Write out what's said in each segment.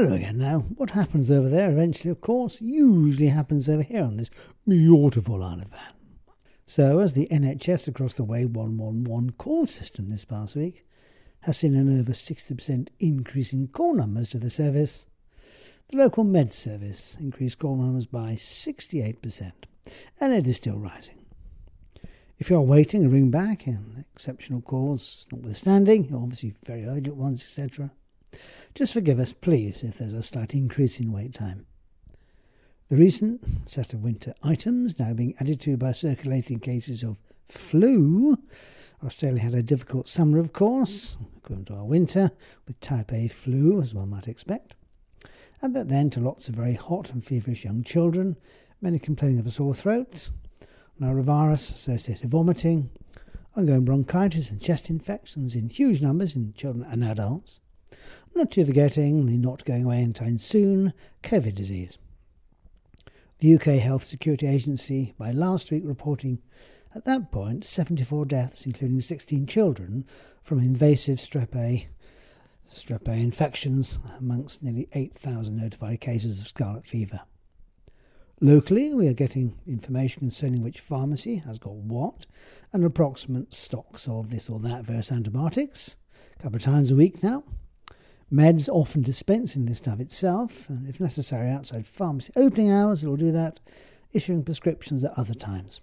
Hello again now. What happens over there eventually, of course, usually happens over here on this beautiful Isle of Man. So, as the NHS across the way 111 call system this past week has seen an over 60% increase in call numbers to the service, the local med service increased call numbers by 68%, and it is still rising. If you are waiting a ring back and exceptional calls notwithstanding, obviously very urgent ones, etc., just forgive us, please, if there's a slight increase in wait time. The recent set of winter items now being added to by circulating cases of flu. Australia had a difficult summer, of course, according to our winter, with type A flu, as one might expect. And that then to lots of very hot and feverish young children, many complaining of a sore throat, norovirus associated vomiting, ongoing bronchitis and chest infections in huge numbers in children and adults, not to forgetting the not going away anytime soon COVID disease. The UK Health Security Agency, by last week, reporting at that point 74 deaths, including 16 children, from invasive strep A, strep A infections, amongst nearly 8,000 notified cases of scarlet fever. Locally, we are getting information concerning which pharmacy has got what and approximate stocks of this or that various antibiotics, a couple of times a week now. Meds often dispensing this stuff itself, and if necessary, outside pharmacy opening hours, it'll do that, issuing prescriptions at other times.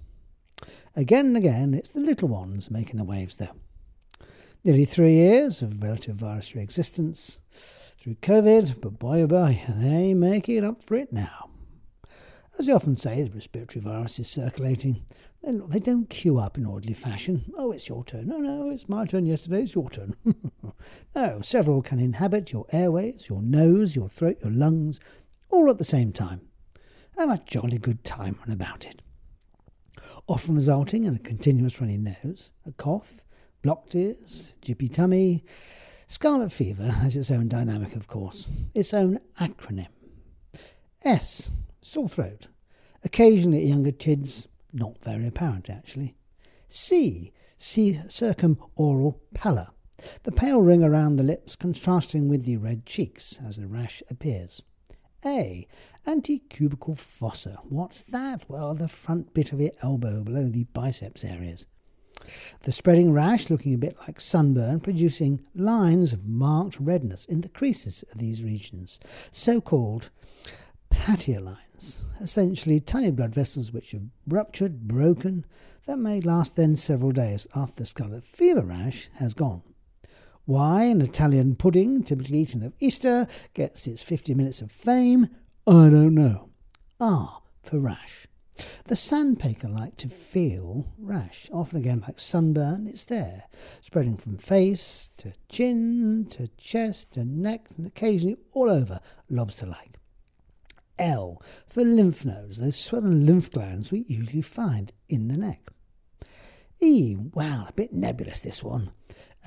Again and again, it's the little ones making the waves, though. Nearly three years of relative virus free existence through COVID, but boy oh boy, they make it up for it now. As they often say, the respiratory virus is circulating. They don't queue up in orderly fashion. Oh, it's your turn. No, no, it's my turn yesterday. It's your turn. no, several can inhabit your airways, your nose, your throat, your lungs, all at the same time. Have a jolly good time about it. Often resulting in a continuous runny nose, a cough, blocked ears, jippy tummy. Scarlet fever has its own dynamic, of course, its own acronym. S sore throat. Occasionally younger kids, not very apparent actually. C, C circumoral pallor, the pale ring around the lips contrasting with the red cheeks as the rash appears. A, antecubital fossa. What's that? Well, the front bit of your elbow below the biceps areas. The spreading rash looking a bit like sunburn, producing lines of marked redness in the creases of these regions, so called lines, essentially tiny blood vessels which have ruptured, broken, that may last then several days after the scarlet fever rash has gone. Why an Italian pudding, typically eaten at Easter, gets its 50 minutes of fame, I don't know. R for rash. The sandpaper like to feel rash, often again like sunburn, it's there, spreading from face to chin to chest to neck and occasionally all over lobster like. L for lymph nodes, those swollen lymph glands we usually find in the neck. E, wow, a bit nebulous this one.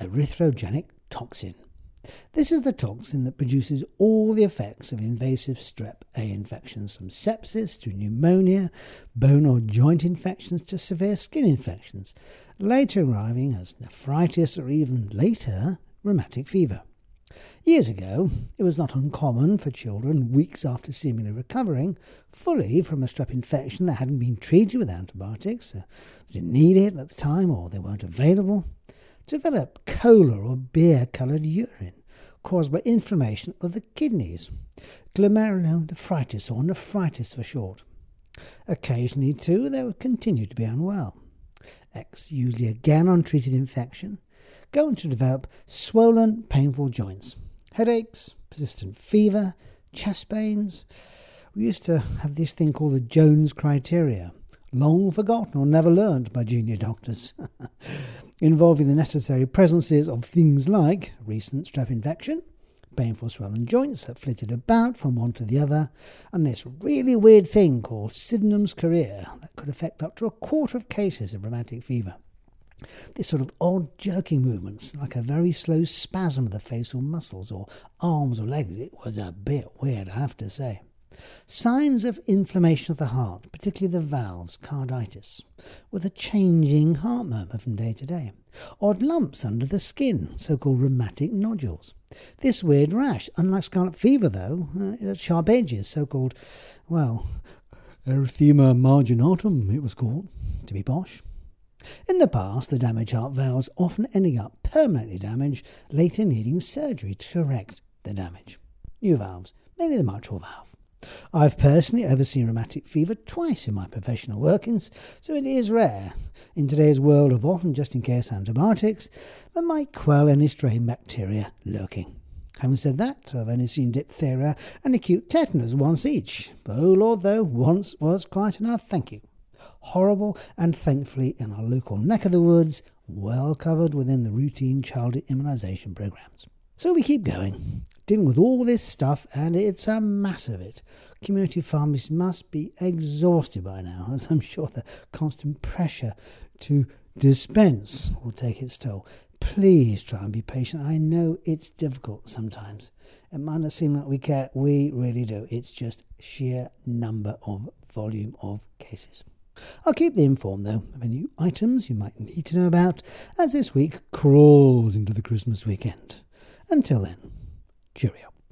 Erythrogenic toxin. This is the toxin that produces all the effects of invasive strep A infections, from sepsis to pneumonia, bone or joint infections to severe skin infections, later arriving as nephritis or even later rheumatic fever. Years ago, it was not uncommon for children, weeks after seemingly recovering fully from a strep infection that hadn't been treated with antibiotics, uh, they didn't need it at the time or they weren't available, develop cola or beer coloured urine caused by inflammation of the kidneys, glomerulonephritis or nephritis for short. Occasionally, too, they would continue to be unwell. X, usually again untreated infection, go on to develop swollen, painful joints headaches, persistent fever, chest pains. We used to have this thing called the Jones criteria, long forgotten or never learned by junior doctors, involving the necessary presences of things like recent strep infection, painful swollen joints that flitted about from one to the other, and this really weird thing called Sydenham's chorea that could affect up to a quarter of cases of rheumatic fever. This sort of odd jerking movements, like a very slow spasm of the facial muscles or arms or legs, it was a bit weird, I have to say. Signs of inflammation of the heart, particularly the valves, carditis, with a changing heart murmur from day to day. Odd lumps under the skin, so called rheumatic nodules. This weird rash, unlike scarlet fever though, uh, it had sharp edges, so called, well, erythema marginatum it was called, to be posh. In the past, the damaged heart valves often ending up permanently damaged, later needing surgery to correct the damage. New valves, mainly the mitral valve. I've personally overseen rheumatic fever twice in my professional workings, so it is rare, in today's world of often just in case antibiotics, that might quell any strain bacteria lurking. Having said that, I've only seen diphtheria and acute tetanus once each. But Oh Lord, though, once was quite enough, thank you. Horrible, and thankfully in our local neck of the woods, well covered within the routine childhood immunisation programs. So we keep going dealing with all this stuff, and it's a mass of it. Community pharmacists must be exhausted by now, as I'm sure the constant pressure to dispense will take its toll. Please try and be patient. I know it's difficult sometimes. It might not seem like we care. We really do. It's just sheer number of volume of cases. I'll keep you informed, though, of any items you might need to know about as this week crawls into the Christmas weekend. Until then. Cheerio.